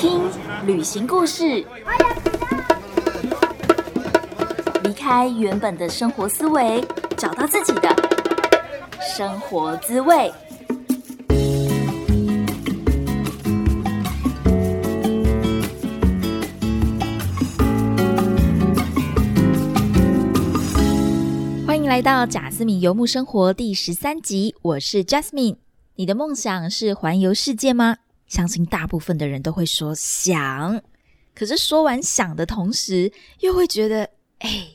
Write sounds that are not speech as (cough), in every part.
听旅行故事，离开原本的生活思维，找到自己的生活滋味。欢迎来到贾斯敏游牧生活第十三集，我是 Jasmine。你的梦想是环游世界吗？相信大部分的人都会说想，可是说完想的同时，又会觉得，哎，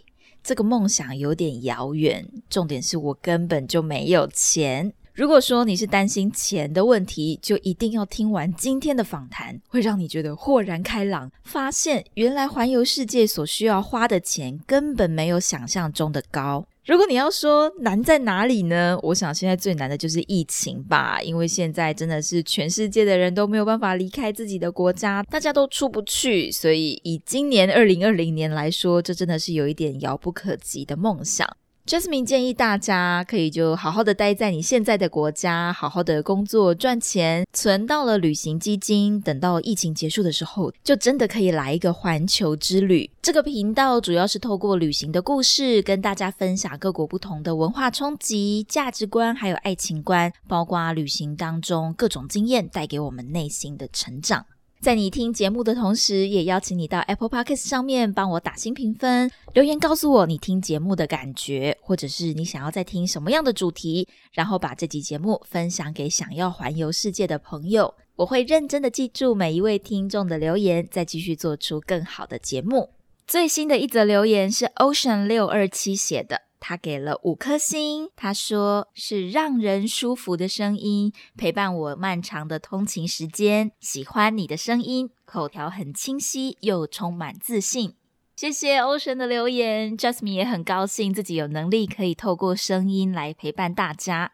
这个梦想有点遥远。重点是我根本就没有钱。如果说你是担心钱的问题，就一定要听完今天的访谈，会让你觉得豁然开朗，发现原来环游世界所需要花的钱根本没有想象中的高。如果你要说难在哪里呢？我想现在最难的就是疫情吧，因为现在真的是全世界的人都没有办法离开自己的国家，大家都出不去，所以以今年二零二零年来说，这真的是有一点遥不可及的梦想。Jasmine 建议大家可以就好好的待在你现在的国家，好好的工作赚钱，存到了旅行基金，等到疫情结束的时候，就真的可以来一个环球之旅。这个频道主要是透过旅行的故事，跟大家分享各国不同的文化冲击、价值观，还有爱情观，包括旅行当中各种经验带给我们内心的成长。在你听节目的同时，也邀请你到 Apple Podcast 上面帮我打新评分，留言告诉我你听节目的感觉，或者是你想要再听什么样的主题，然后把这集节目分享给想要环游世界的朋友。我会认真的记住每一位听众的留言，再继续做出更好的节目。最新的一则留言是 Ocean 六二七写的。他给了五颗星，他说是让人舒服的声音，陪伴我漫长的通勤时间。喜欢你的声音，口条很清晰又充满自信。谢谢欧神的留言，Jasmine 也很高兴自己有能力可以透过声音来陪伴大家。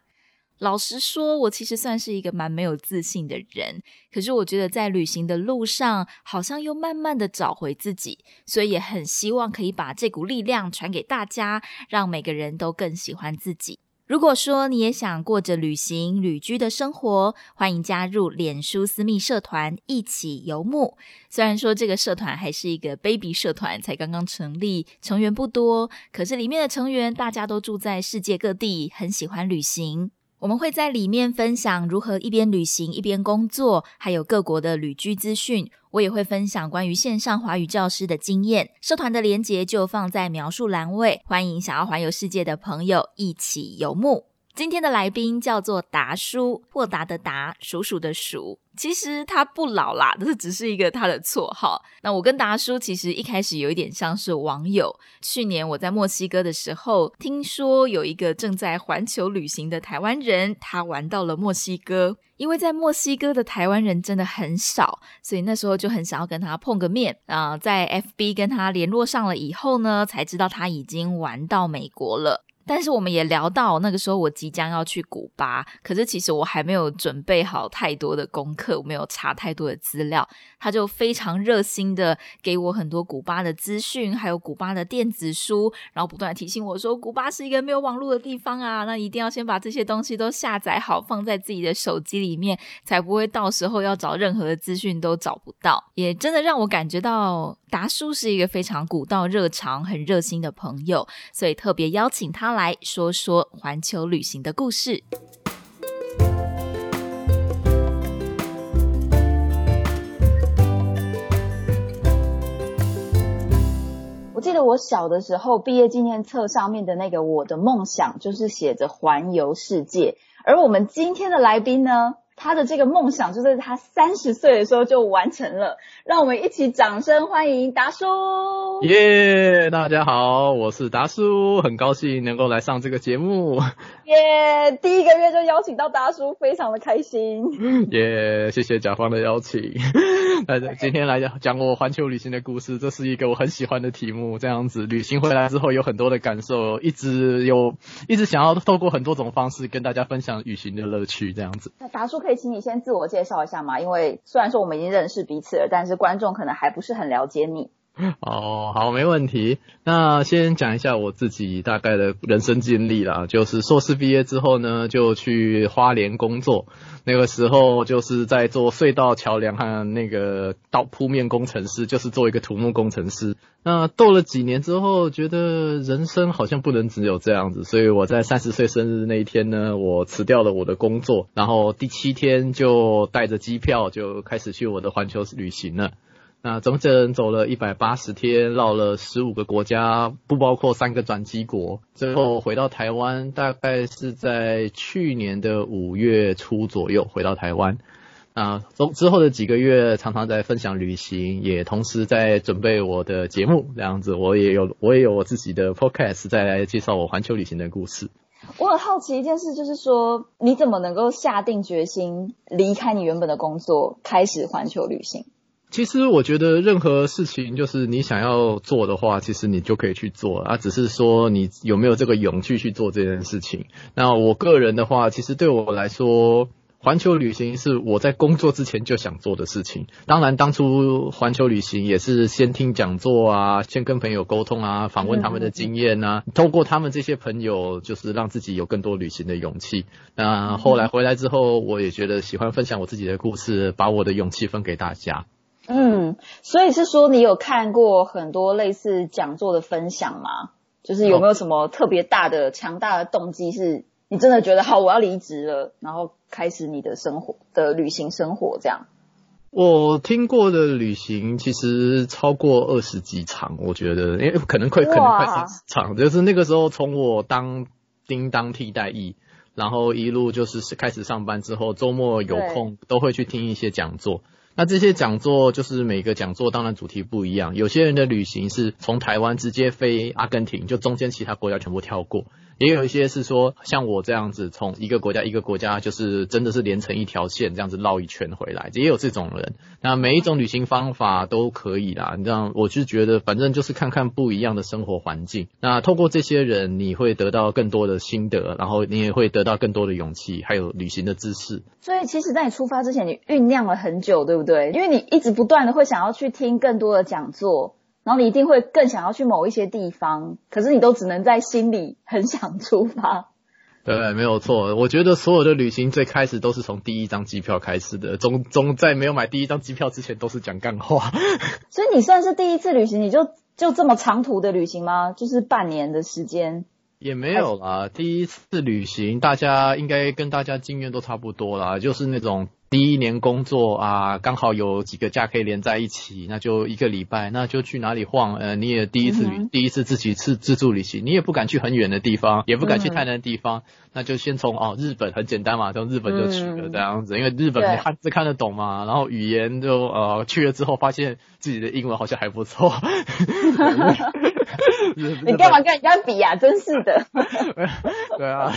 老实说，我其实算是一个蛮没有自信的人。可是我觉得在旅行的路上，好像又慢慢的找回自己，所以也很希望可以把这股力量传给大家，让每个人都更喜欢自己。如果说你也想过着旅行旅居的生活，欢迎加入脸书私密社团一起游牧。虽然说这个社团还是一个 baby 社团，才刚刚成立，成员不多，可是里面的成员大家都住在世界各地，很喜欢旅行。我们会在里面分享如何一边旅行一边工作，还有各国的旅居资讯。我也会分享关于线上华语教师的经验。社团的连结就放在描述栏位，欢迎想要环游世界的朋友一起游牧。今天的来宾叫做达叔，豁达的达，鼠鼠的鼠。其实他不老啦，这只是一个他的绰号。那我跟达叔其实一开始有一点像是网友。去年我在墨西哥的时候，听说有一个正在环球旅行的台湾人，他玩到了墨西哥。因为在墨西哥的台湾人真的很少，所以那时候就很想要跟他碰个面啊。在 FB 跟他联络上了以后呢，才知道他已经玩到美国了。但是我们也聊到那个时候，我即将要去古巴，可是其实我还没有准备好太多的功课，我没有查太多的资料。他就非常热心的给我很多古巴的资讯，还有古巴的电子书，然后不断提醒我说，古巴是一个没有网络的地方啊，那一定要先把这些东西都下载好，放在自己的手机里面，才不会到时候要找任何的资讯都找不到。也真的让我感觉到达叔是一个非常古道热肠、很热心的朋友，所以特别邀请他来说说环球旅行的故事。我记得我小的时候，毕业纪念册上面的那个我的梦想就是写着环游世界，而我们今天的来宾呢？他的这个梦想就在他三十岁的时候就完成了，让我们一起掌声欢迎达叔。耶，大家好，我是达叔，很高兴能够来上这个节目。耶，第一个月就邀请到达叔，非常的开心。(laughs) 耶，谢谢甲方的邀请。(laughs) 来，今天来讲讲我环球旅行的故事，这是一个我很喜欢的题目。这样子旅行回来之后有很多的感受，一直有一直想要透过很多种方式跟大家分享旅行的乐趣。这样子，那达叔。可以请你先自我介绍一下嘛？因为虽然说我们已经认识彼此了，但是观众可能还不是很了解你。(laughs) 哦，好，没问题。那先讲一下我自己大概的人生经历啦，就是硕士毕业之后呢，就去花莲工作。那个时候就是在做隧道、桥梁和那个道铺面工程师，就是做一个土木工程师。那斗了几年之后，觉得人生好像不能只有这样子，所以我在三十岁生日那一天呢，我辞掉了我的工作，然后第七天就带着机票就开始去我的环球旅行了。那整整走了一百八十天，绕了十五个国家，不包括三个转机国。最后回到台湾，大概是在去年的五月初左右回到台湾。啊，从之后的几个月，常常在分享旅行，也同时在准备我的节目。这样子，我也有我也有我自己的 podcast，再来介绍我环球旅行的故事。我很好奇一件事，就是说你怎么能够下定决心离开你原本的工作，开始环球旅行？其实我觉得任何事情，就是你想要做的话，其实你就可以去做啊，只是说你有没有这个勇气去做这件事情。那我个人的话，其实对我来说，环球旅行是我在工作之前就想做的事情。当然，当初环球旅行也是先听讲座啊，先跟朋友沟通啊，访问他们的经验啊，透过他们这些朋友，就是让自己有更多旅行的勇气。那后来回来之后，我也觉得喜欢分享我自己的故事，把我的勇气分给大家。嗯，所以是说你有看过很多类似讲座的分享吗？就是有没有什么特别大的、强大的动机，是你真的觉得好，我要离职了，然后开始你的生活的旅行生活这样？我听过的旅行其实超过二十几场，我觉得，因为可能快可能快三十场，就是那个时候从我当叮当替代役，然后一路就是开始上班之后，周末有空都会去听一些讲座。那这些讲座就是每个讲座当然主题不一样，有些人的旅行是从台湾直接飞阿根廷，就中间其他国家全部跳过。也有一些是说，像我这样子，从一个国家一个国家，就是真的是连成一条线这样子绕一圈回来，也有这种人。那每一种旅行方法都可以啦。你这样，我就觉得反正就是看看不一样的生活环境。那透过这些人，你会得到更多的心得，然后你也会得到更多的勇气，还有旅行的知识。所以，其实在你出发之前，你酝酿了很久，对不对？因为你一直不断的会想要去听更多的讲座。然后你一定会更想要去某一些地方，可是你都只能在心里很想出发。对，没有错。我觉得所有的旅行最开始都是从第一张机票开始的，总总在没有买第一张机票之前都是讲干话。(laughs) 所以你算是第一次旅行，你就就这么长途的旅行吗？就是半年的时间？也没有啦，第一次旅行大家应该跟大家经验都差不多啦，就是那种。第一年工作啊，刚好有几个假可以连在一起，那就一个礼拜，那就去哪里晃？呃，你也第一次旅，第一次自己自自助旅行，你也不敢去很远的地方，也不敢去太难的地方，那就先从哦日本很简单嘛，从日本就去了这样子，因为日本汉字看得懂嘛，然后语言就呃去了之后发现自己的英文好像还不错。(laughs) (laughs) 你干嘛跟人家比呀？真是的。(laughs) 对啊，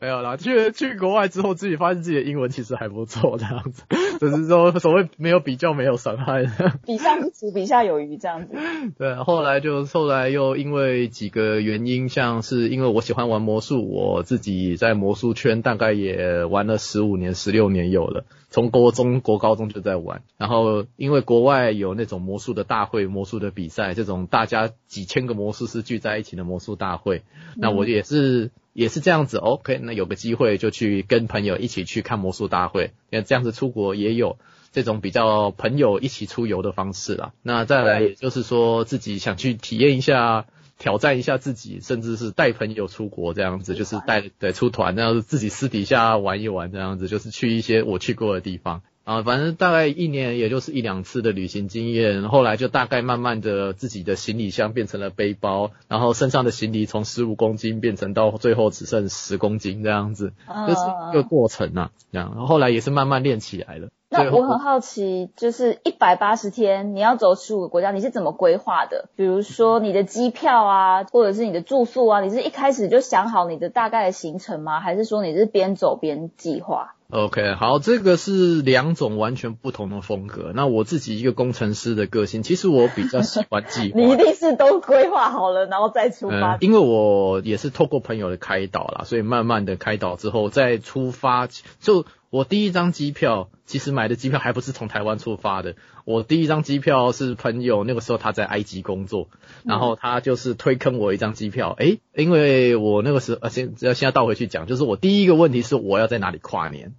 没有啦。去去国外之后，自己发现自己的英文其实还不错，这样子。(laughs) 只是说所谓没有比较，没有伤害。(laughs) 比上不足，比下有余，这样子。对，后来就后来又因为几个原因，像是因为我喜欢玩魔术，我自己在魔术圈大概也玩了十五年、十六年有了。从国中、国高中就在玩，然后因为国外有那种魔术的大会、魔术的比赛，这种大家几千个魔术师聚在一起的魔术大会，那我也是也是这样子。OK，那有个机会就去跟朋友一起去看魔术大会，那这样子出国也有这种比较朋友一起出游的方式啦。那再来也就是说自己想去体验一下。挑战一下自己，甚至是带朋友出国这样子，就是带对出团，然后自己私底下玩一玩这样子，就是去一些我去过的地方啊。反正大概一年也就是一两次的旅行经验，后来就大概慢慢的自己的行李箱变成了背包，然后身上的行李从十五公斤变成到最后只剩十公斤这样子，这是一个过程啊。这样，后来也是慢慢练起来了。那我很好奇，就是一百八十天，你要走十五个国家，你是怎么规划的？比如说你的机票啊，或者是你的住宿啊，你是一开始就想好你的大概的行程吗？还是说你是边走边计划？OK，好，这个是两种完全不同的风格。那我自己一个工程师的个性，其实我比较喜欢计划。(laughs) 你一定是都规划好了，然后再出发。因为我也是透过朋友的开导啦，所以慢慢的开导之后再出发就。我第一张机票其实买的机票还不是从台湾出发的，我第一张机票是朋友那个时候他在埃及工作，然后他就是推坑我一张机票，诶，因为我那个时候，呃，现要现在倒回去讲，就是我第一个问题是我要在哪里跨年。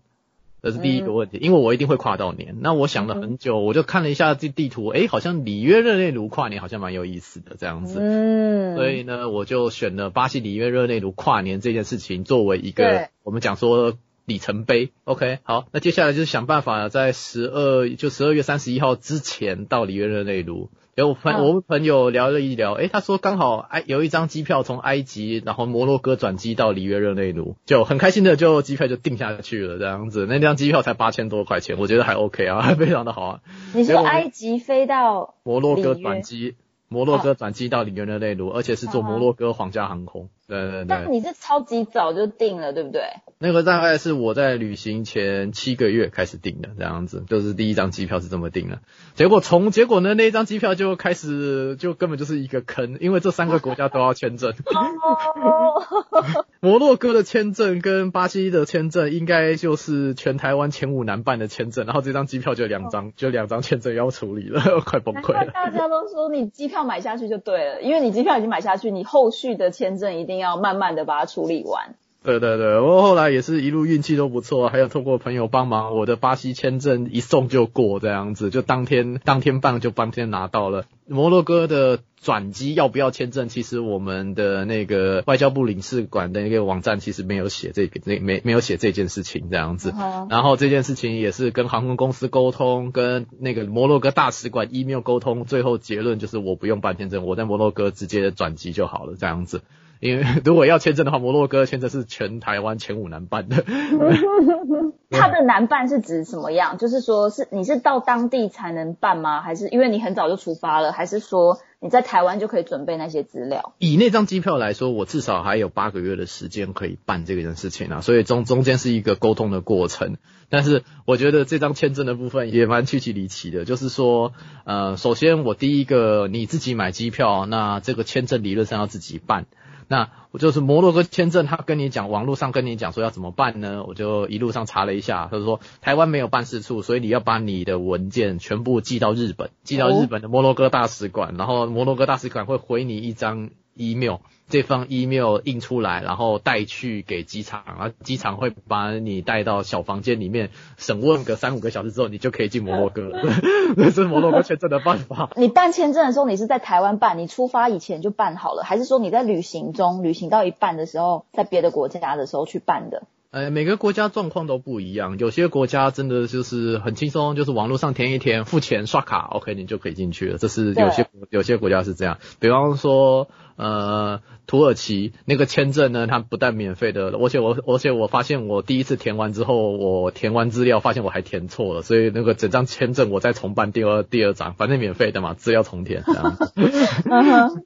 这是第一个问题，因为我一定会跨到年。那我想了很久，我就看了一下这地图，诶，好像里约热内卢跨年好像蛮有意思的这样子。嗯，所以呢，我就选了巴西里约热内卢跨年这件事情作为一个我们讲说里程碑。OK，好，那接下来就是想办法在十二就十二月三十一号之前到里约热内卢。有我朋我们朋友聊了一聊，诶，他说刚好埃有一张机票从埃及，然后摩洛哥转机到里约热内卢，就很开心的就机票就定下去了这样子。那张机票才八千多块钱，我觉得还 OK 啊，还 (laughs) 非常的好啊。你是埃及飞到摩洛哥转机？摩洛哥转机到里约热内卢，而且是坐摩洛哥皇家航空。对对对。但你是超级早就定了，对不对？那个大概是我在旅行前七个月开始订的，这样子，就是第一张机票是这么订的。结果从结果呢，那一张机票就开始就根本就是一个坑，因为这三个国家都要签证。(laughs) (laughs) 摩洛哥的签证跟巴西的签证应该就是全台湾前五难办的签证，然后这张机票就两张，就两张签证要处理了，(laughs) 快崩溃了。大家都说你机票买下去就对了，因为你机票已经买下去，你后续的签证一定要慢慢的把它处理完。对对对，我后来也是一路运气都不错，还有通过朋友帮忙，我的巴西签证一送就过，这样子就当天当天办就当天拿到了。摩洛哥的转机要不要签证？其实我们的那个外交部领事馆的那个网站其实没有写这个，那没没有写这件事情这样子。然后这件事情也是跟航空公司沟通，跟那个摩洛哥大使馆 email 沟通，最后结论就是我不用办签证，我在摩洛哥直接转机就好了，这样子。因为 (laughs) 如果要签证的话，摩洛哥签证是全台湾前五难办的。(laughs) 它的难办是指什么样？就是说，是你是到当地才能办吗？还是因为你很早就出发了？还是说你在台湾就可以准备那些资料？以那张机票来说，我至少还有八个月的时间可以办这件事情啊，所以中中间是一个沟通的过程。但是我觉得这张签证的部分也蛮曲奇离奇的，就是说，呃，首先我第一个你自己买机票，那这个签证理论上要自己办。那我就是摩洛哥签证，他跟你讲，网络上跟你讲说要怎么办呢？我就一路上查了一下，他说台湾没有办事处，所以你要把你的文件全部寄到日本，寄到日本的摩洛哥大使馆，然后摩洛哥大使馆会回你一张。Email 这封 email 印出来，然后带去给机场，然后机场会把你带到小房间里面审问个三五个小时之后，你就可以进摩洛哥了。(laughs) 这是摩洛哥签证的办法。你办签证的时候，你是在台湾办，你出发以前就办好了，还是说你在旅行中旅行到一半的时候，在别的国家的时候去办的？呃，每个国家状况都不一样，有些国家真的就是很轻松，就是网络上填一填，付钱刷卡，OK，你就可以进去了。这是有些有些国家是这样，比方说。呃，土耳其那个签证呢，它不但免费的，而且我而且我发现我第一次填完之后，我填完资料发现我还填错了，所以那个整张签证我再重办第二第二张，反正免费的嘛，资料重填这样。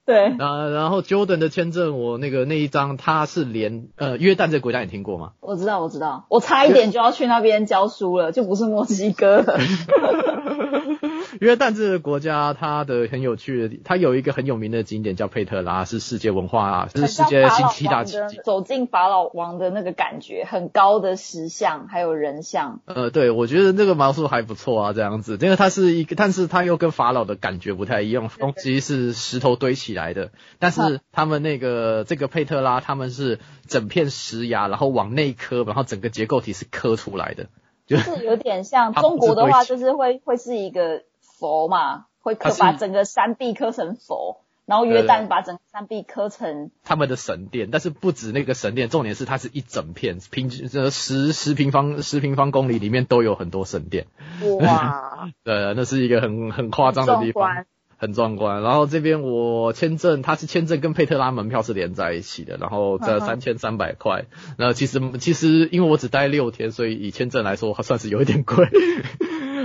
对。啊，然后 Jordan 的签证，我那个那一张它是连呃约旦这个国家你听过吗？我知道，我知道，我差一点就要去那边教书了，就不是墨西哥。(laughs) 约旦这个国家，它的很有趣的，它有一个很有名的景点叫佩特拉，是世界文化啊，是世界新七大奇迹。走进法老王的那个感觉，很高的石像，还有人像。呃，对，我觉得这个描述还不错啊，这样子，因为它是一个，但是它又跟法老的感觉不太一样，东西是石头堆起来的，但是他们那个这个佩特拉，他们是整片石崖，然后往内刻，然后整个结构体是刻出来的，就是有点像 (laughs) 中国的话，就是会会是一个。佛嘛，会刻把整个山壁刻成佛，然后约旦把整个山壁刻成他们的神殿，但是不止那个神殿，重点是它是一整片平均呃十十平方十平方公里里面都有很多神殿。哇，(laughs) 对，那是一个很很夸张的地方，很壮观。然后这边我签证，它是签证跟佩特拉门票是连在一起的，然后这三千三百块。那其实其实因为我只待六天，所以以签证来说，还算是有一点贵。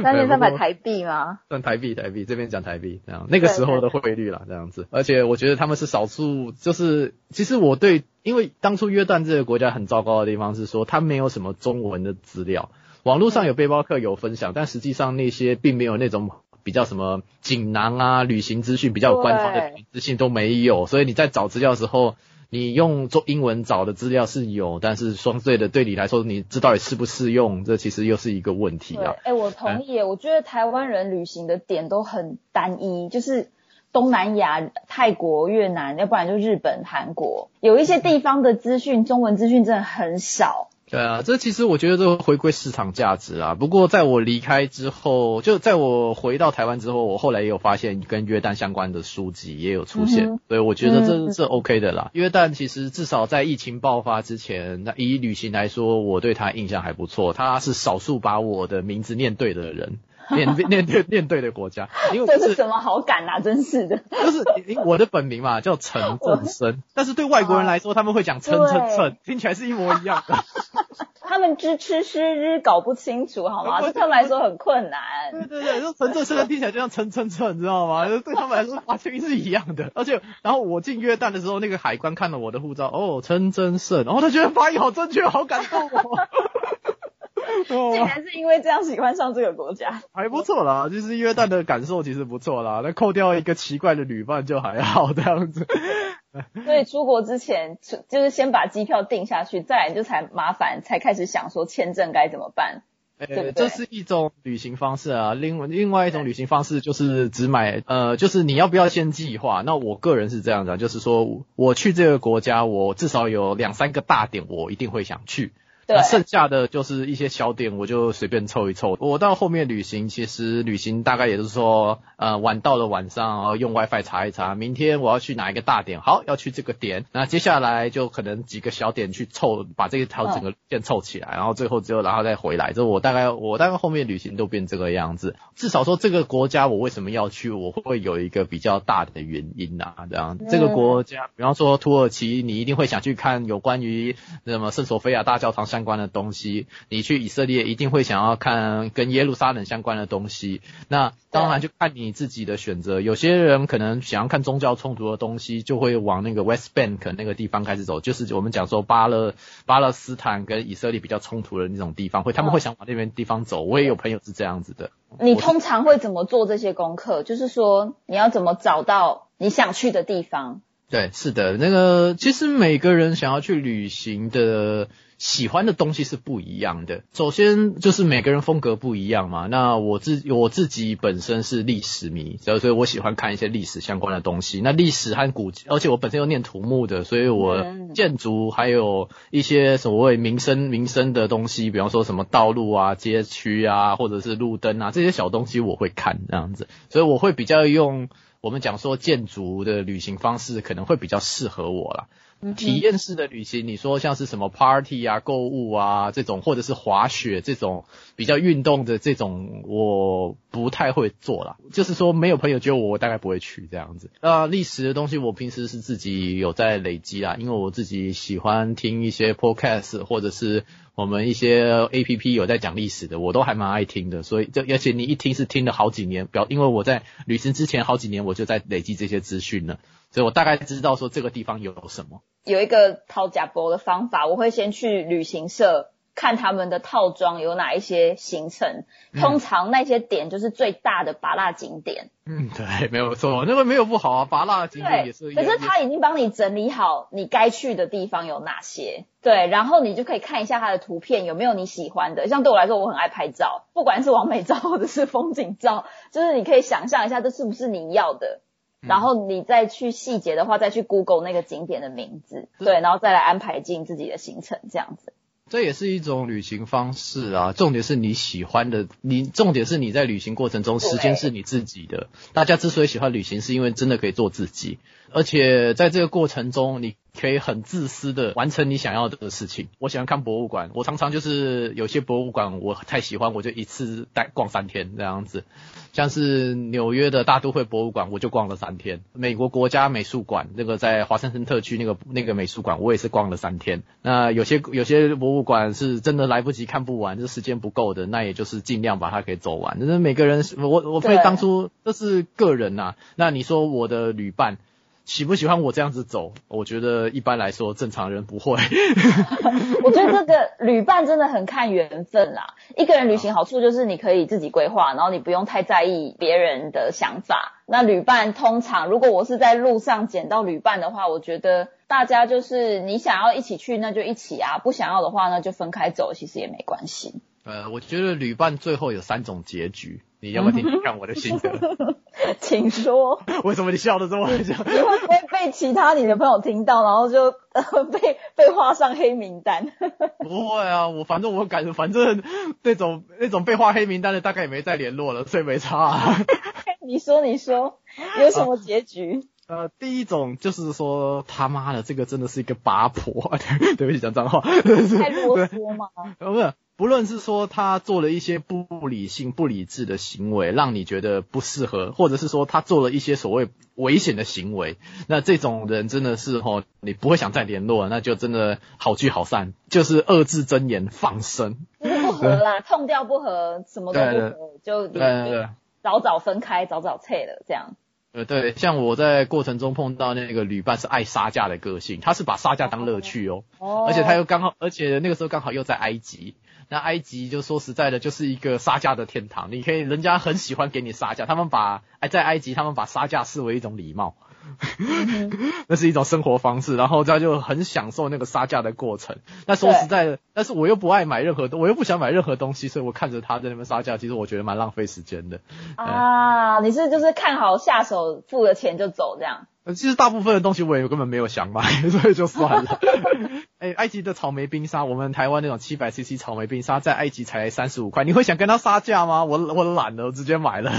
三千三百台币吗？算台币，台币这边讲台币，这样那个时候的汇率啦，这样子。而且我觉得他们是少数，就是其实我对，因为当初约旦这个国家很糟糕的地方是说，它没有什么中文的资料，网络上有背包客有分享，但实际上那些并没有那种比较什么锦囊啊、旅行资讯比较官方的资讯都没有，所以你在找资料的时候。你用中英文找的资料是有，但是双对的对你来说，你这到底适不适用，这其实又是一个问题啊。哎，我同意，我觉得台湾人旅行的点都很单一，就是东南亚、泰国、越南，要不然就日本、韩国，有一些地方的资讯，中文资讯真的很少。对啊，这其实我觉得这回归市场价值啊。不过在我离开之后，就在我回到台湾之后，我后来也有发现跟约旦相关的书籍也有出现，所以我觉得这是 OK 的啦。约旦其实至少在疫情爆发之前，那以旅行来说，我对他印象还不错。他是少数把我的名字念对的人。面 (laughs) 面对面对的国家，因为这是什么好感啊？真是的，(laughs) 就是我的本名嘛，叫陈 (laughs) 振生，但是对外国人来说，他们会讲陈陈陈，听起来是一模一样的。他们知吃诗日搞不清楚，好吗？对他们来说很困难。对对对，就陈正生听起来就像陈陈陈，你知道吗？对他们来说发音是一样的。而且，然后我进约旦的时候，那个海关看了我的护照，哦，陈振胜，然后他觉得发音好正确，好感动哦。(laughs) 竟然是因为这样喜欢上这个国家，还不错啦。就是约旦的感受其实不错啦，那扣掉一个奇怪的旅伴就还好这样子。(laughs) 所以出国之前，就是先把机票定下去，再来就才麻烦，才开始想说签证该怎么办。对，这是一种旅行方式啊。另外另外一种旅行方式就是只买，呃，就是你要不要先计划？那我个人是这样的，就是说我去这个国家，我至少有两三个大点，我一定会想去。那剩下的就是一些小点，我就随便凑一凑。我到后面旅行，其实旅行大概也是说，呃，晚到了晚上，然后用 WiFi 查一查，明天我要去哪一个大点，好，要去这个点。那接下来就可能几个小点去凑，把这一条整个线凑起来，然后最后之后然后再回来。就我大概我大概后面旅行都变这个样子。至少说这个国家我为什么要去，我会有一个比较大的原因啊。这样，这个国家，比方说土耳其，你一定会想去看有关于什么圣索菲亚大教堂相。关的东西，你去以色列一定会想要看跟耶路撒冷相关的东西。那当然就看你自己的选择。有些人可能想要看宗教冲突的东西，就会往那个 West Bank 那个地方开始走，就是我们讲说巴勒巴勒斯坦跟以色列比较冲突的那种地方，会他们会想往那边地方走。我也有朋友是这样子的。你通常会怎么做这些功课？就是说你要怎么找到你想去的地方？对，是的，那个其实每个人想要去旅行的。喜欢的东西是不一样的。首先就是每个人风格不一样嘛。那我自我自己本身是历史迷，所以所以我喜欢看一些历史相关的东西。那历史和古，而且我本身又念土木的，所以我建筑还有一些所谓民生民生的东西，比方说什么道路啊、街区啊，或者是路灯啊这些小东西我会看这样子。所以我会比较用我们讲说建筑的旅行方式，可能会比较适合我啦。体验式的旅行，你说像是什么 party 啊、购物啊这种，或者是滑雪这种比较运动的这种，我不太会做啦。就是说没有朋友揪我，我大概不会去这样子。那历史的东西，我平时是自己有在累积啦，因为我自己喜欢听一些 podcast，或者是我们一些 A P P 有在讲历史的，我都还蛮爱听的。所以这而且你一听是听了好几年，表因为我在旅行之前好几年我就在累积这些资讯了。所以我大概知道说这个地方有什么，有一个掏假包的方法，我会先去旅行社看他们的套装有哪一些行程，通常那些点就是最大的拔蜡景点。嗯，对，没有错，那个没有不好啊，拔蜡景点也是。可是他已经帮你整理好你该去的地方有哪些，对，然后你就可以看一下他的图片有没有你喜欢的。像对我来说，我很爱拍照，不管是完美照或者是风景照，(laughs) 就是你可以想象一下这是不是你要的。然后你再去细节的话，再去 Google 那个景点的名字，对，然后再来安排进自己的行程，这样子。这也是一种旅行方式啊，重点是你喜欢的，你重点是你在旅行过程中时间是你自己的。大家之所以喜欢旅行，是因为真的可以做自己，而且在这个过程中你。可以很自私的完成你想要的事情。我喜欢看博物馆，我常常就是有些博物馆我太喜欢，我就一次待逛三天这样子。像是纽约的大都会博物馆，我就逛了三天。美国国家美术馆那个在华盛顿特区那个那个美术馆，我也是逛了三天。那有些有些博物馆是真的来不及看不完，就时间不够的，那也就是尽量把它给走完。就是每个人，我我会当初这是个人呐。那你说我的旅伴。喜不喜欢我这样子走？我觉得一般来说正常人不会。(laughs) 我觉得这个旅伴真的很看缘分啦。一个人旅行好处就是你可以自己规划，然后你不用太在意别人的想法。那旅伴通常如果我是在路上捡到旅伴的话，我觉得。大家就是你想要一起去，那就一起啊；不想要的话那，就分开走，其实也没关系。呃，我觉得旅伴最后有三种结局，你要不要听听看我的心得？(laughs) 请说。(laughs) 为什么你笑得这么你会不会被其他你的朋友听到，然后就呃 (laughs) 被被画上黑名单？不会啊，我反正我感觉，反正那种那种被画黑名单的，大概也没再联络了，所以没差、啊。你说，你说，有什么结局？呃，第一种就是说他妈的，这个真的是一个八婆，对不起讲脏话，太啰嗦吗？呃，不是，不论是说他做了一些不理性、不理智的行为，让你觉得不适合，或者是说他做了一些所谓危险的行为，那这种人真的是吼，你不会想再联络，那就真的好聚好散，就是二字真言放生，不合啦，痛掉不合，什么都不合，就对对，早早分开，早早退了这样。呃，对，像我在过程中碰到那个旅伴是爱杀价的个性，他是把杀价当乐趣哦，哦，而且他又刚好，而且那个时候刚好又在埃及，那埃及就说实在的，就是一个杀价的天堂，你可以，人家很喜欢给你杀价，他们把哎在埃及他们把杀价视为一种礼貌。(laughs) 那是一种生活方式，然后他就很享受那个杀价的过程。那说实在的，但是我又不爱买任何东，我又不想买任何东西，所以我看着他在那边杀价，其实我觉得蛮浪费时间的。啊，你是就是看好下手，付了钱就走这样？其实大部分的东西我也根本没有想买，(laughs) 所以就算了。哎，埃及的草莓冰沙，我们台湾那种七百 CC 草莓冰沙在埃及才三十五块，你会想跟他杀价吗？我我懒了，我直接买了。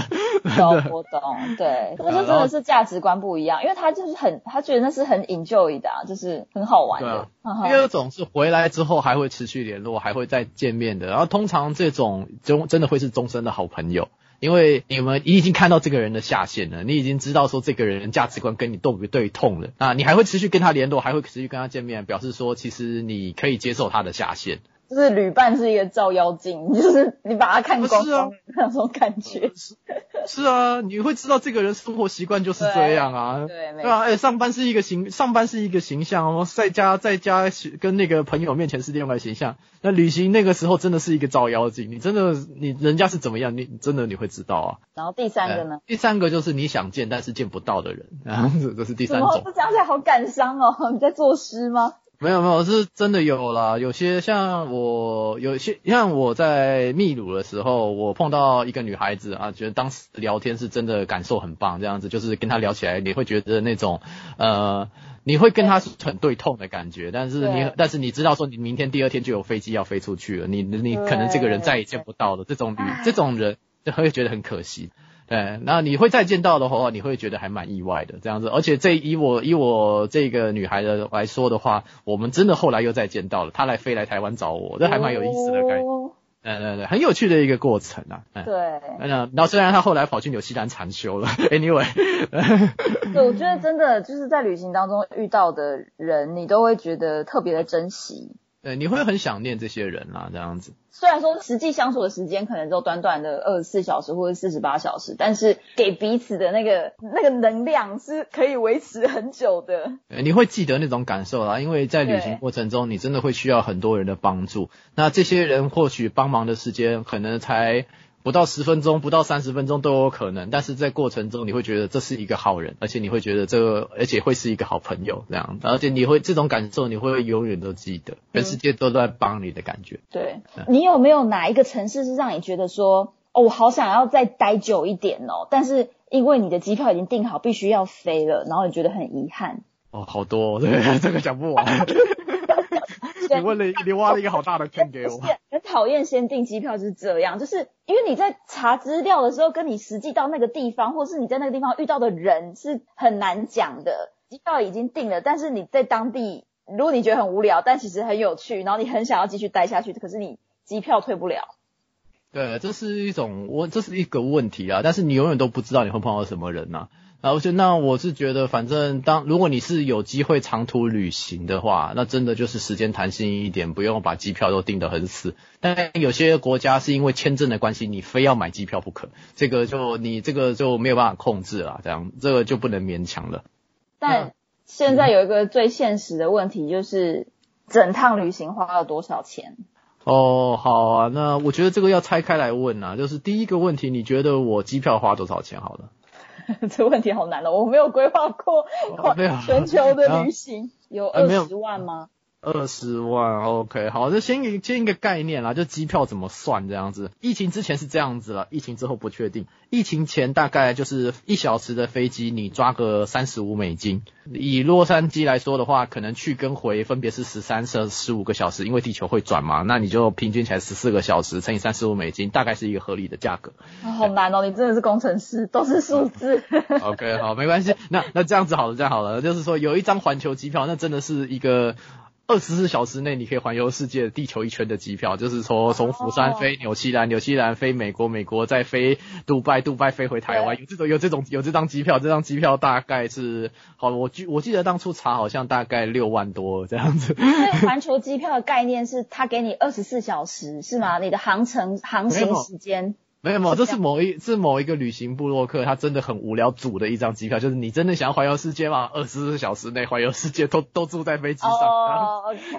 懂，我懂，对，这就真的是价值观不一样，因为他就是很，他觉得那是很 enjoy 的，啊，就是很好玩的。第二种是回来之后还会持续联络，还会再见面的，然后通常这种就真的会是终身的好朋友。因为你们你已经看到这个人的下限了，你已经知道说这个人价值观跟你对不对痛了，那你还会持续跟他联络，还会持续跟他见面，表示说其实你可以接受他的下限。就是旅伴是一个照妖镜，(laughs) 就是你把他看光光那种感觉。是是啊，你会知道这个人生活习惯就是这样啊。对，对啊，哎，上班是一个形，上班是一个形象哦，在家在家跟那个朋友面前是另外形象。那旅行那个时候真的是一个照妖镜，你真的你人家是怎么样，你真的你会知道啊。然后第三个呢？第三个就是你想见但是见不到的人，然后，这是第三种。这讲起来好感伤哦，你在作诗吗？没有没有，是真的有啦。有些像我，有些像我在秘鲁的时候，我碰到一个女孩子啊，觉得当时聊天是真的感受很棒，这样子就是跟她聊起来，你会觉得那种呃，你会跟她很对痛的感觉。但是你，但是你知道说你明天第二天就有飞机要飞出去了，你你可能这个人再也见不到了。这种旅这种人就会觉得很可惜。对，那你会再见到的话，你会觉得还蛮意外的这样子。而且这以我以我这个女孩的来说的话，我们真的后来又再见到了，她来飞来台湾找我，这还蛮有意思的感觉。对对对，很有趣的一个过程啊。对。那然后虽然她后来跑去纽西兰禅修了，(laughs) anyway。对，我觉得真的就是在旅行当中遇到的人，你都会觉得特别的珍惜。对，你会很想念这些人啦，这样子。虽然说实际相处的时间可能就短短的二十四小时或者四十八小时，但是给彼此的那个那个能量是可以维持很久的。(laughs) 你会记得那种感受啦，因为在旅行过程中，你真的会需要很多人的帮助。那这些人或许帮忙的时间可能才。不到十分钟，不到三十分钟都有可能，但是在过程中你会觉得这是一个好人，而且你会觉得这个，而且会是一个好朋友这样，而且你会这种感受，你会永远都记得，全世界都在帮你的感觉。对，你有没有哪一个城市是让你觉得说，哦，我好想要再待久一点哦，但是因为你的机票已经订好，必须要飞了，然后你觉得很遗憾？哦，好多，对，(laughs) 这个讲不完。你问了，你挖了一个好大的坑给我。很讨厌先订机票就是这样，就是因为你在查资料的时候，跟你实际到那个地方，或是你在那个地方遇到的人是很难讲的。机票已经订了，但是你在当地，如果你觉得很无聊，但其实很有趣，然后你很想要继续待下去，可是你机票退不了。对，这是一种问，这是一个问题啊。但是你永远都不知道你会碰到什么人呐。然后就那我是觉得，反正当如果你是有机会长途旅行的话，那真的就是时间弹性一点，不用把机票都订得很死。但有些国家是因为签证的关系，你非要买机票不可，这个就你这个就没有办法控制了，这样这个就不能勉强了。但现在有一个最现实的问题，就是整趟旅行花了多少钱？哦，好啊，那我觉得这个要拆开来问啊，就是第一个问题，你觉得我机票花多少钱？好了。(laughs) 这问题好难哦，我没有规划过全球的旅行，(laughs) 有二十万吗？二十万，OK，好，就先一先一个概念啦，就机票怎么算这样子。疫情之前是这样子了，疫情之后不确定。疫情前大概就是一小时的飞机，你抓个三十五美金。以洛杉矶来说的话，可能去跟回分别是十三、十十五个小时，因为地球会转嘛，那你就平均起来十四个小时乘以三十五美金，大概是一个合理的价格。啊好难哦，你真的是工程师，都是数字。(laughs) OK，好，没关系。那那这样子好了，这样好了，就是说有一张环球机票，那真的是一个二十四小时内你可以环游世界、地球一圈的机票，就是说从釜山飞纽西兰，纽西兰飞美国，美国再飞杜拜，杜拜飞回台湾，有这种有这种有这张机票，这张机票大概是好，我记我记得当初查好像大概六万多这样子。所以环球机票的概念是，它给你二十四小时是吗？你的航程航行时间没有没有，是这是某一是某一个旅行部落客，他真的很无聊组的一张机票，就是你真的想要环游世界吗？二十四小时内环游世界都都住在飞机上，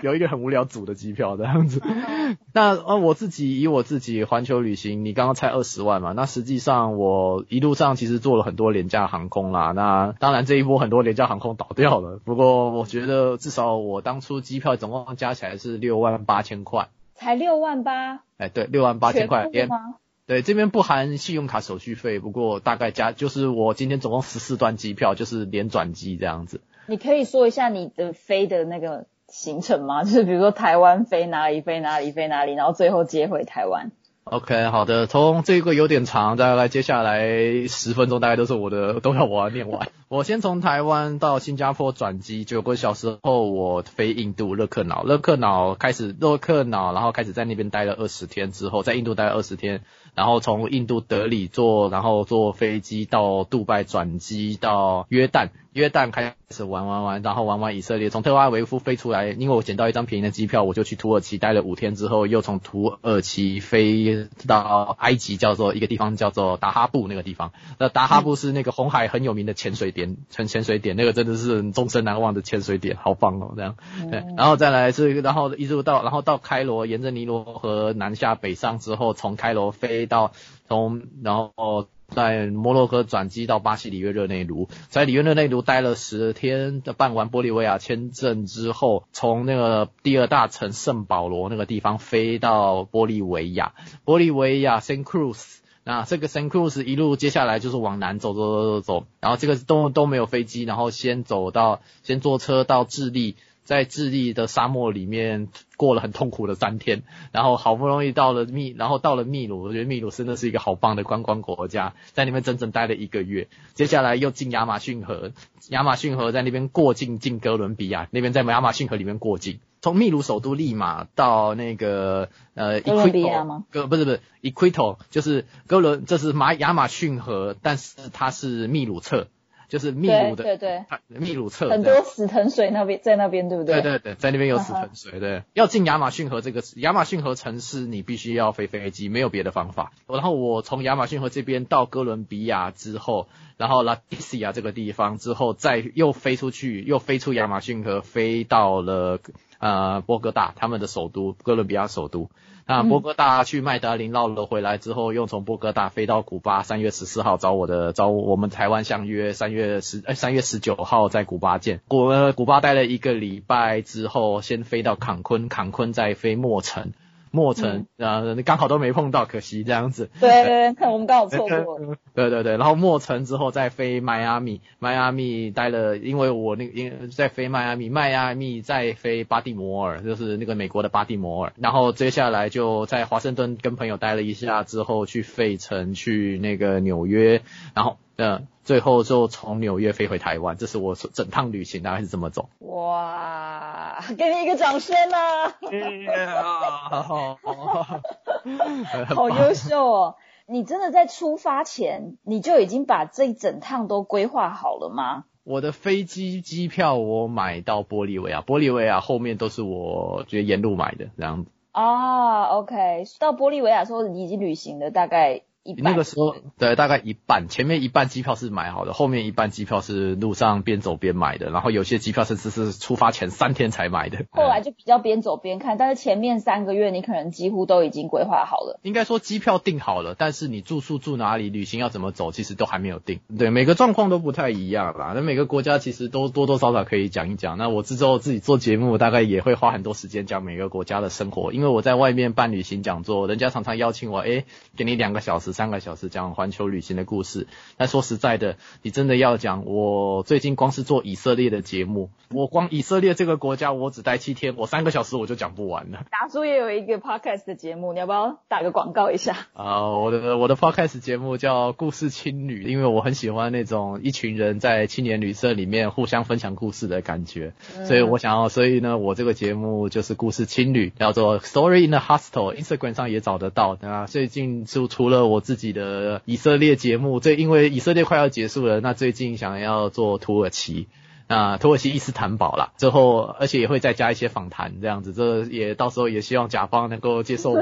有一个很无聊组的机票这样子。(laughs) 那呃，我自己以我自己环球旅行，你刚刚猜二十万嘛？那实际上我一路上其实做了很多廉价航空啦。那当然这一波很多廉价航空倒掉了，不过我觉得至少我当初机票总共加起来是六万八千块。才六万八，哎，对，六万八千块，连全部吗？对这边不含信用卡手续费，不过大概加就是我今天总共十四段机票，就是连转机这样子。你可以说一下你的飞的那个行程吗？(laughs) 就是比如说台湾飞哪里飞哪里飞哪里，然后最后接回台湾。OK，好的，从这个有点长，大概接下来十分钟大概都是我的，都要我要念完。(laughs) 我先从台湾到新加坡转机，九个小时后我飞印度勒克瑙，勒克瑙开始勒克瑙，然后开始在那边待了二十天之后，在印度待了二十天，然后从印度德里坐，然后坐飞机到杜拜转机到约旦，约旦开始玩玩玩，然后玩完以色列，从特拉维夫飞出来，因为我捡到一张便宜的机票，我就去土耳其待了五天之后，又从土耳其飞到埃及，叫做一个地方叫做达哈布那个地方。那达哈布是那个红海很有名的潜水点，潜潜水点，那个真的是终身难忘的潜水点，好棒哦，这样。对，然后再来是，然后一路到，然后到开罗，沿着尼罗河南下北上之后，从开罗飞到从，然后在摩洛哥转机到巴西里约热内卢，在里约热内卢待了十天，办完玻利维亚签证之后，从那个第二大城圣保罗那个地方飞到玻利维亚，玻利维亚 San Cruz。那这个 San Cruz 一路接下来就是往南走走走走走，然后这个都都没有飞机，然后先走到先坐车到智利，在智利的沙漠里面过了很痛苦的三天，然后好不容易到了秘，然后到了秘鲁，我觉得秘鲁真的是一个好棒的观光国家，在那边整整待了一个月。接下来又进亚马逊河，亚马逊河在那边过境进哥伦比亚，那边在亚马逊河里面过境。从秘鲁首都利马到那个呃哥伦比亚吗？哥不是不是 Equito，就是哥伦，这是马亚马逊河，但是它是秘鲁侧，就是秘鲁的对对对，秘鲁侧很多死藤水那边在那边，对不对？对对对，在那边有死藤水。对，要进亚马逊河这个亚马逊河城市，你必须要飞飞机，没有别的方法。然后我从亚马逊河这边到哥伦比亚之后，然后拉蒂西亚这个地方之后，再又飞出去，又飞出亚马逊河，飞到了呃波哥大，他们的首都，哥伦比亚首都。那波哥大去麦德林绕了回来之后，又从波哥大飞到古巴，三月十四号找我的找我们台湾相约，三月十哎三月十九号在古巴见。古呃古巴待了一个礼拜之后，先飞到坎昆，坎昆再飞墨城，墨城呃刚好都没碰到，可惜这样子。对对对，我们刚好错过。(laughs) 对对对，然后墨城之后再飞迈阿密，迈阿密待了，因为我那个因在飞迈阿密，迈阿密再飞巴蒂摩尔，就是那个美国的巴蒂摩尔，然后接下来就在华盛顿跟朋友待了一下之后，去费城，去那个纽约，然后呃最后就从纽约飞回台湾，这是我整趟旅行大概是这么走。哇，给你一个掌声啊！(laughs) 好优秀哦！你真的在出发前你就已经把这一整趟都规划好了吗？我的飞机机票我买到玻利维亚，玻利维亚后面都是我觉得沿路买的这样子。啊，OK，到玻利维亚的时候，你已经旅行了大概那个时候对，大概一半，前面一半机票是买好的，后面一半机票是路上边走边买的，然后有些机票甚至是出发前三天才买的。后来就比较边走边看，但是前面三个月你可能几乎都已经规划好了。应该说机票订好了，但是你住宿住哪里，旅行要怎么走，其实都还没有定。对，每个状况都不太一样啦。那每个国家其实都多多少少可以讲一讲。那我之后自己做节目，大概也会花很多时间讲每个国家的生活，因为我在外面办旅行讲座，人家常常邀请我，诶，给你两个小时、三个小时讲环球旅行的故事。但说实在的，你真的要讲，我最近光是做以色列的节目，我光以色列这个国家，我只待七天，我三个小时我就讲不完了。达叔也有一个 podcast 的节目，你要不要打个广告一下？(laughs) 啊、我的我的 podcast 节目叫故事青旅，因为我很喜欢那种一群人在青年旅社里面互相分享故事的感觉，所以我想要，所以呢，我这个节目就是故事青旅，叫做 Story in the Hostel，Instagram 上也找得到。那最近就除了我自己的以色列节目，这因为以色列快要结束了，那最近想要做土耳其。那土耳其伊斯坦堡啦，之后而且也会再加一些访谈这样子，这也到时候也希望甲方能够接受我，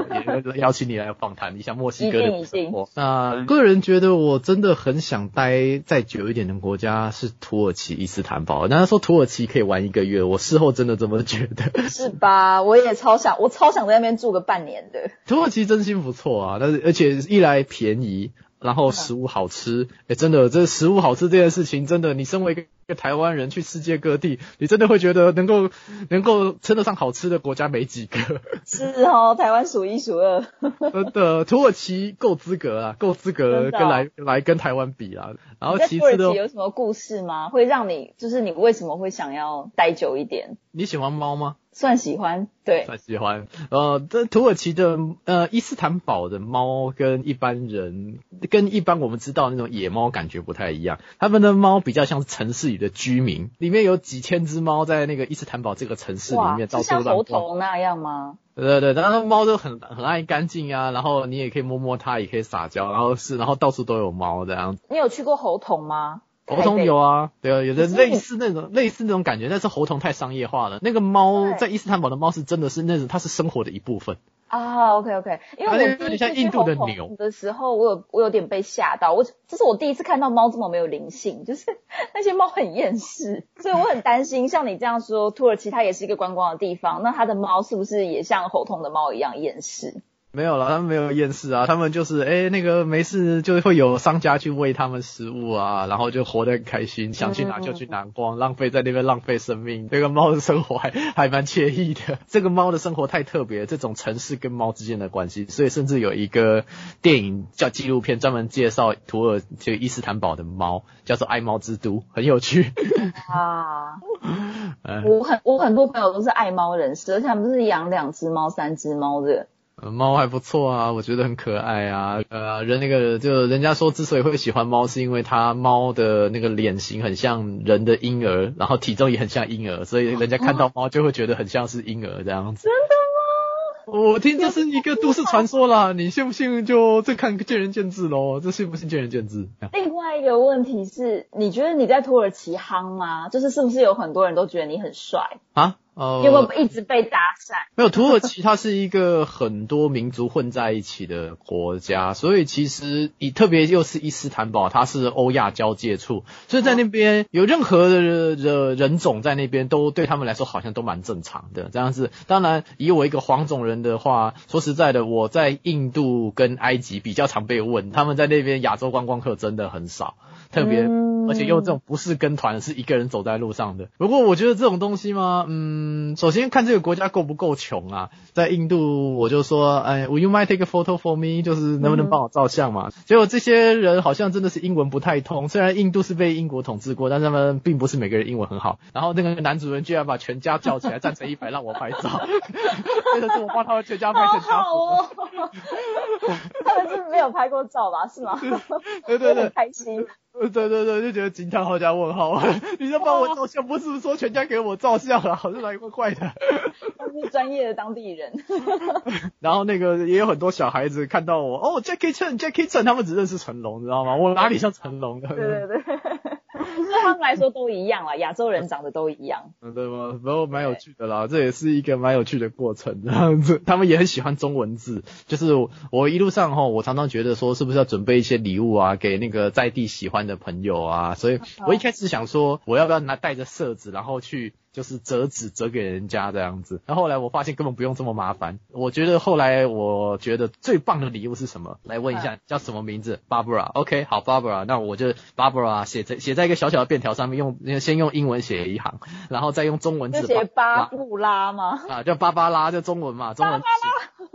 也邀请你来访谈一下墨西哥的生活。那个人觉得我真的很想待再久一点的国家是土耳其伊斯坦堡。那他说土耳其可以玩一个月，我事后真的这么觉得。是吧？我也超想，我超想在那边住个半年的。(laughs) 土耳其真心不错啊，但是而且一来便宜，然后食物好吃，哎、真的，这食物好吃这件事情，真的，你身为一个一个台湾人去世界各地，你真的会觉得能够能够称得上好吃的国家没几个。是哦，台湾数一数二。真的，土耳其够资格啊，够资格跟来来跟台湾比啊。然后其次的，有什么故事吗？会让你就是你为什么会想要待久一点？你喜欢猫吗？算喜欢，对，算喜欢。呃，这土耳其的呃伊斯坦堡的猫跟一般人跟一般我们知道那种野猫感觉不太一样，他们的猫比较像是城市里的居民，里面有几千只猫在那个伊斯坦堡这个城市里，面到是像猴处乱逛。头那样吗？对对对，然后猫都很很爱干净啊，然后你也可以摸摸它，也可以撒娇，然后是然后到处都有猫这样。你有去过猴童吗？猴童有啊，对啊，有的类似那种类似那种感觉，但是猴童太商业化了。那个猫在伊斯坦堡的猫是真的是那种它是生活的一部分。啊，OK OK，因为我第一次去的牛。的时候，我有我有点被吓到，我这是我第一次看到猫这么没有灵性，就是那些猫很厌世，所以我很担心，像你这样说，土耳其它也是一个观光的地方，那它的猫是不是也像猴童的猫一样厌世？没有了，他们没有厌世啊，他们就是哎、那个没事就会有商家去喂他们食物啊，然后就活得很开心，想去哪就去哪逛，浪费在那边浪费生命。这个猫的生活还 (laughs) 还蛮惬意的。(laughs) 这个猫的生活太特别，这种城市跟猫之间的关系，所以甚至有一个电影叫纪录片专门介绍土耳其伊斯坦堡的猫，叫做《爱猫之都》，很有趣。啊，嗯 (laughs) 我很我很多朋友都是爱猫人士，而且他们是养两只猫、三只猫的。呃猫还不错啊，我觉得很可爱啊。呃，人那个就人家说，之所以会喜欢猫，是因为它猫的那个脸型很像人的婴儿，然后体重也很像婴儿，所以人家看到猫就会觉得很像是婴儿这样子。真的我听这是一个都市传说啦，你信不信就这看见仁见智喽，这信不信见仁见智。另外一个问题是，你觉得你在土耳其夯吗？就是是不是有很多人都觉得你很帅？啊，呃，有没有一直被打散？没有，土耳其它是一个很多民族混在一起的国家，(laughs) 所以其实以特别又是伊斯坦堡，它是欧亚交界处，所以在那边有任何的的人种在那边都对他们来说好像都蛮正常的这样子。当然，以我一个黄种人的话，说实在的，我在印度跟埃及比较常被问，他们在那边亚洲观光客真的很少，特别。嗯而且又这种不是跟团，是一个人走在路上的。不过我觉得这种东西嘛，嗯，首先看这个国家够不够穷啊。在印度，我就说，哎，Would you mind take a photo for me？就是能不能帮我照相嘛？结果这些人好像真的是英文不太通。虽然印度是被英国统治过，但是他们并不是每个人英文很好。然后那个男主人居然把全家叫起来，站成一排让我拍照，真的是我帮他们全家拍好成家好福。哦，(laughs) 他们是没有拍过照吧？是吗？对对对，(laughs) 开心。呃，对对对，就觉得惊叹号加问号。(laughs) 你在帮我照相，不是说全家给我照相了？好像来怪怪的。(laughs) 他是专业的当地人。(laughs) 然后那个也有很多小孩子看到我，哦，Jackie Chan，Jackie Chan，他们只认识成龙，你知道吗？我哪里像成龙的？对对对。对 (laughs) 他们来说都一样啦，亚洲人长得都一样。嗯，(laughs) 对吗？然后蛮有趣的啦，这也是一个蛮有趣的过程。这样子，(laughs) 他们也很喜欢中文字。就是我一路上哈，我常常觉得说，是不是要准备一些礼物啊，给那个在地喜欢的朋友啊？所以我一开始想说，我要不要拿带着色纸，然后去。就是折纸折给人家这样子，然后后来我发现根本不用这么麻烦。我觉得后来我觉得最棒的礼物是什么？来问一下，叫什么名字？Barbara。OK，好，Barbara。那我就 Barbara 写在写在一个小小的便条上面，用先用英文写一行，然后再用中文字写巴布拉吗？啊，叫芭芭拉，就中文嘛，中文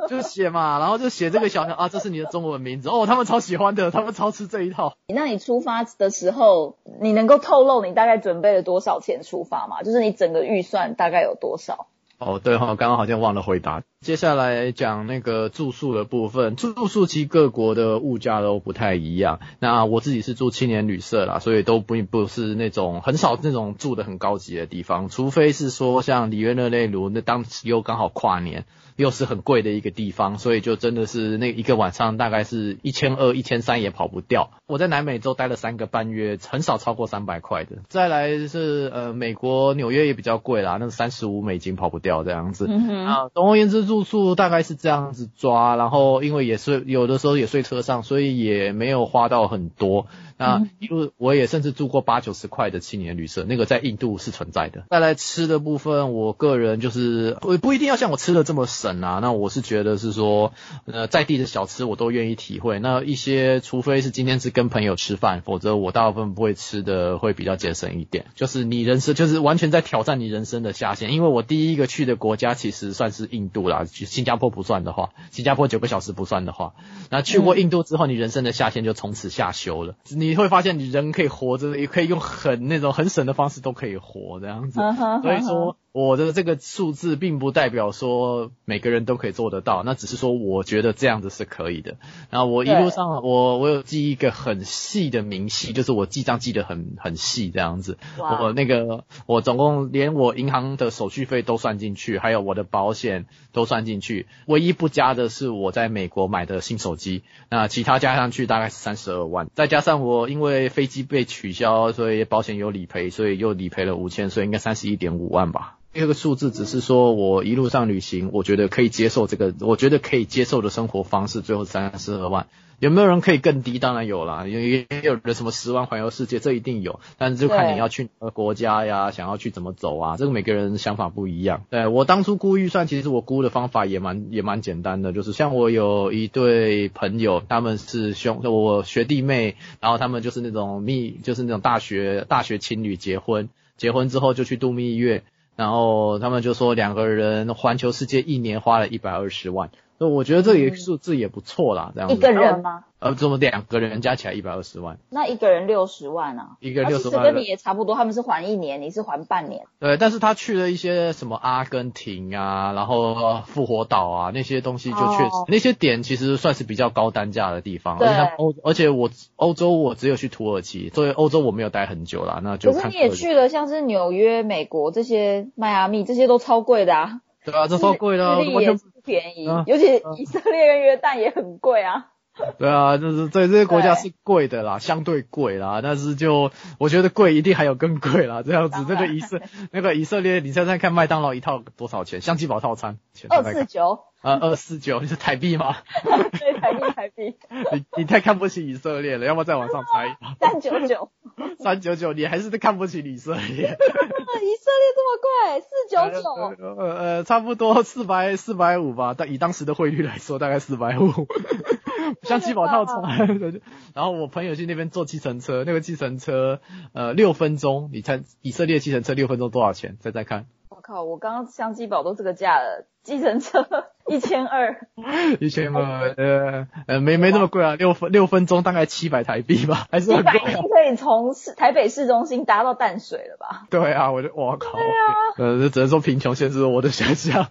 就写嘛，然后就写这个小小啊，这是你的中文名字哦，他们超喜欢的，他们超吃这一套。那你出发的时候，你能够透露你大概准备了多少钱出发吗？就是你整的预算大概有多少？哦，对哈，刚刚好像忘了回答。接下来讲那个住宿的部分，住宿其实各国的物价都不太一样。那我自己是住青年旅社啦，所以都不不是那种很少那种住的很高级的地方，除非是说像里约热内卢，那当时又刚好跨年。又是很贵的一个地方，所以就真的是那一个晚上大概是一千二、一千三也跑不掉。我在南美洲待了三个半月，很少超过三百块的。再来是呃美国纽约也比较贵啦，那三十五美金跑不掉这样子。啊，总而言之住宿大概是这样子抓，然后因为也是有的时候也睡车上，所以也没有花到很多。那一路我也甚至住过八九十块的青年旅社，那个在印度是存在的。再来吃的部分，我个人就是不不一定要像我吃的这么省啊。那我是觉得是说，呃，在地的小吃我都愿意体会。那一些除非是今天是跟朋友吃饭，否则我大部分不会吃的会比较节省一点。就是你人生就是完全在挑战你人生的下限。因为我第一个去的国家其实算是印度啦，新加坡不算的话，新加坡九个小时不算的话，那去过印度之后，你人生的下限就从此下修了。你你会发现，你人可以活着，也可以用很那种很省的方式都可以活这样子。所以说。我的这个数字并不代表说每个人都可以做得到，那只是说我觉得这样子是可以的。然后我一路上，我我有记一个很细的明细，就是我记账记得很很细这样子。我那个我总共连我银行的手续费都算进去，还有我的保险都算进去。唯一不加的是我在美国买的新手机，那其他加上去大概是三十二万，再加上我因为飞机被取消，所以保险有理赔，所以又理赔了五千，所以应该三十一点五万吧。第二个数字只是说我一路上旅行，我觉得可以接受这个，我觉得可以接受的生活方式，最后三十二万，有没有人可以更低？当然有啦，也也有的什么十万环游世界，这一定有，但是就看你要去哪个国家呀，想要去怎么走啊，这个每个人想法不一样。对我当初估预算，其实我估的方法也蛮也蛮简单的，就是像我有一对朋友，他们是兄我学弟妹，然后他们就是那种蜜，就是那种大学大学情侣结婚，结婚之后就去度蜜月。然后他们就说两个人环球世界一年花了一百二十万，那我觉得这也数字也不错啦，这样子。一个人吗？呃，这么两个人加起来一百二十万，那一个人六十万啊，一个人六十万，跟你也差不多，他们是还一年，你是还半年。对，但是他去了一些什么阿根廷啊，然后复活岛啊那些东西，就确实那些点其实算是比较高单价的地方。而且我欧洲我只有去土耳其，所以欧洲我没有待很久啦，那就。可是你也去了，像是纽约、美国这些迈阿密这些都超贵的啊。对啊，这超贵的，完全不便宜，尤其以色列跟约旦也很贵啊。(laughs) 对啊，就是在这些国家是贵的啦，相对贵啦，但是就我觉得贵一定还有更贵啦，这样子。这个以色那个以色列，你现在看麦当劳一套多少钱？相机宝套餐，二四九。啊，二四九，你是台币吗？(laughs) 对，台币，台币。(laughs) 你你太看不起以色列了，要不要再往上猜。三九九。三九九，你还是看不起以色列。以色列这么贵，四九九。呃呃，差不多四百四百五吧，但以当时的汇率来说，大概四百五。(laughs) 像七宝套餐，(laughs) 然后我朋友去那边坐计程车，那个计程车呃六分钟，你猜以色列计程车六分钟多少钱？猜猜看。我靠，我刚刚相机宝都这个价了，计程车一千二。一千二，呃呃没没那么贵啊，六分六分钟大概七百台币吧，还是很贵。一百可以从市台北市中心搭到淡水了吧？对啊，我就我靠。对啊。呃，只能说贫穷限制了我的想象。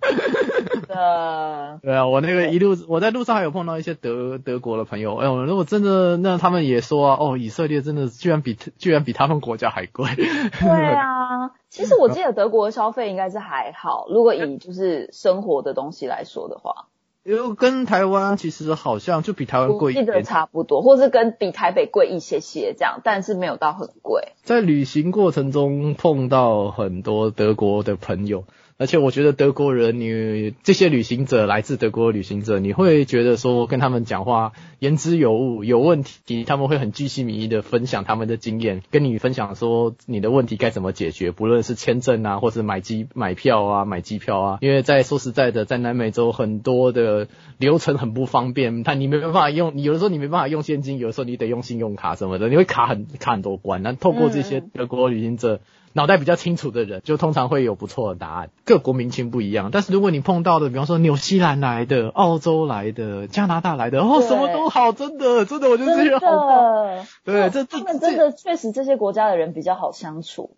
的，(laughs) 对啊，我那个一路我在路上还有碰到一些德德国的朋友，哎呦，如果真的那他们也说啊，哦，以色列真的居然比居然比他们国家还贵。(laughs) 对啊，(laughs) 其实我记得德国的消费应该是还好，如果以就是生活的东西来说的话。因为跟台湾其实好像就比台湾贵一点，差不多，或是跟比台北贵一些些这样，但是没有到很贵。在旅行过程中碰到很多德国的朋友。而且我觉得德国人，你这些旅行者来自德国的旅行者，你会觉得说跟他们讲话言之有物，有问题他们会很居心民意的分享他们的经验，跟你分享说你的问题该怎么解决，不论是签证啊，或是买机买票啊，买机票啊，因为在说实在的，在南美洲很多的流程很不方便，他你没办法用，有的时候你没办法用现金，有的时候你得用信用卡什么的，你会卡很卡很多关，那透过这些德国旅行者。脑袋比较清楚的人，就通常会有不错的答案。各国民情不一样，但是如果你碰到的，比方说纽西兰来的、澳洲来的、加拿大来的，哦，什么都好，真的，真的，我觉得这些好。对，这他们真的确实这些国家的人比较好相处。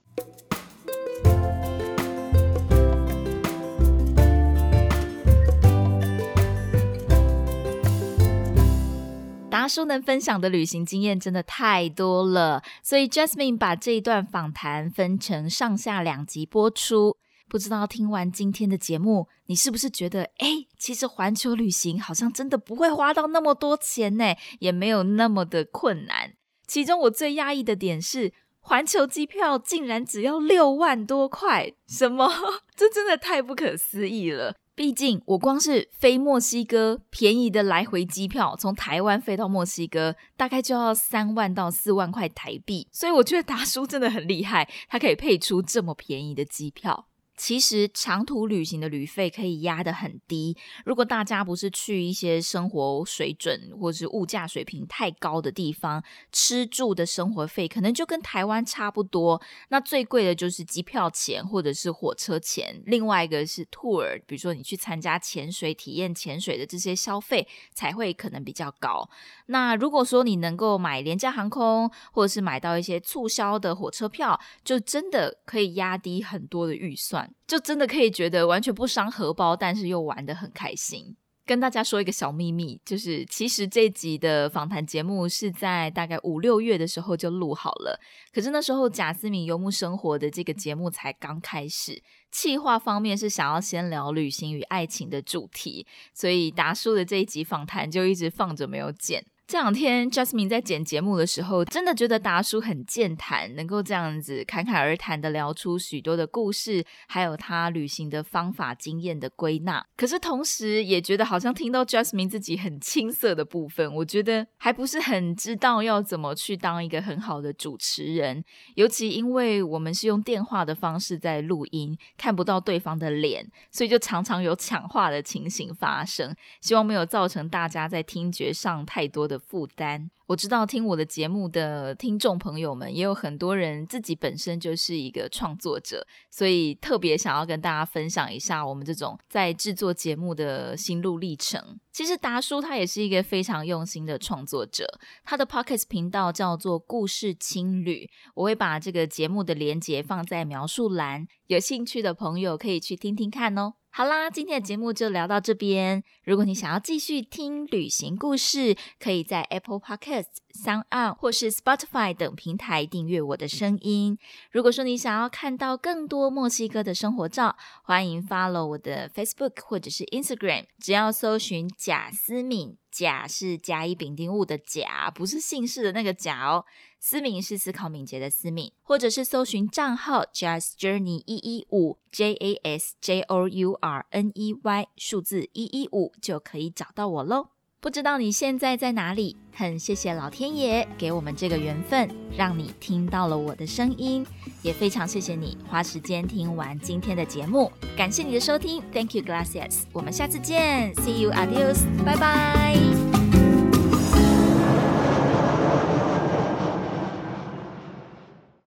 达叔能分享的旅行经验真的太多了，所以 Jasmine 把这一段访谈分成上下两集播出。不知道听完今天的节目，你是不是觉得，哎，其实环球旅行好像真的不会花到那么多钱呢，也没有那么的困难。其中我最压抑的点是，环球机票竟然只要六万多块，什么？(laughs) 这真的太不可思议了。毕竟，我光是飞墨西哥便宜的来回机票，从台湾飞到墨西哥，大概就要三万到四万块台币。所以我觉得达叔真的很厉害，他可以配出这么便宜的机票。其实长途旅行的旅费可以压得很低。如果大家不是去一些生活水准或是物价水平太高的地方，吃住的生活费可能就跟台湾差不多。那最贵的就是机票钱或者是火车钱。另外一个是 tour，比如说你去参加潜水、体验潜水的这些消费才会可能比较高。那如果说你能够买廉价航空，或者是买到一些促销的火车票，就真的可以压低很多的预算。就真的可以觉得完全不伤荷包，但是又玩的很开心。跟大家说一个小秘密，就是其实这集的访谈节目是在大概五六月的时候就录好了，可是那时候贾思敏游牧生活的这个节目才刚开始，企划方面是想要先聊旅行与爱情的主题，所以达叔的这一集访谈就一直放着没有剪。这两天，Jasmine 在剪节目的时候，真的觉得达叔很健谈，能够这样子侃侃而谈的聊出许多的故事，还有他旅行的方法、经验的归纳。可是同时也觉得好像听到 Jasmine 自己很青涩的部分，我觉得还不是很知道要怎么去当一个很好的主持人。尤其因为我们是用电话的方式在录音，看不到对方的脸，所以就常常有抢话的情形发生。希望没有造成大家在听觉上太多的。负担。我知道听我的节目的听众朋友们也有很多人自己本身就是一个创作者，所以特别想要跟大家分享一下我们这种在制作节目的心路历程。其实达叔他也是一个非常用心的创作者，他的 Pockets 频道叫做故事青旅，我会把这个节目的连接放在描述栏，有兴趣的朋友可以去听听看哦。好啦，今天的节目就聊到这边。如果你想要继续听旅行故事，可以在 Apple Podcast、Sound On 或是 Spotify 等平台订阅我的声音。如果说你想要看到更多墨西哥的生活照，欢迎 follow 我的 Facebook 或者是 Instagram，只要搜寻贾思敏。甲是甲乙丙丁戊的甲，不是姓氏的那个甲哦。思敏是思考敏捷的思敏，或者是搜寻账号 Just Journey 一一五 J A S J O U R N E Y 数字一一五就可以找到我喽。不知道你现在在哪里？很谢谢老天爷给我们这个缘分，让你听到了我的声音，也非常谢谢你花时间听完今天的节目。感谢你的收听，Thank you, glasses。我们下次见，See you, adios，拜拜。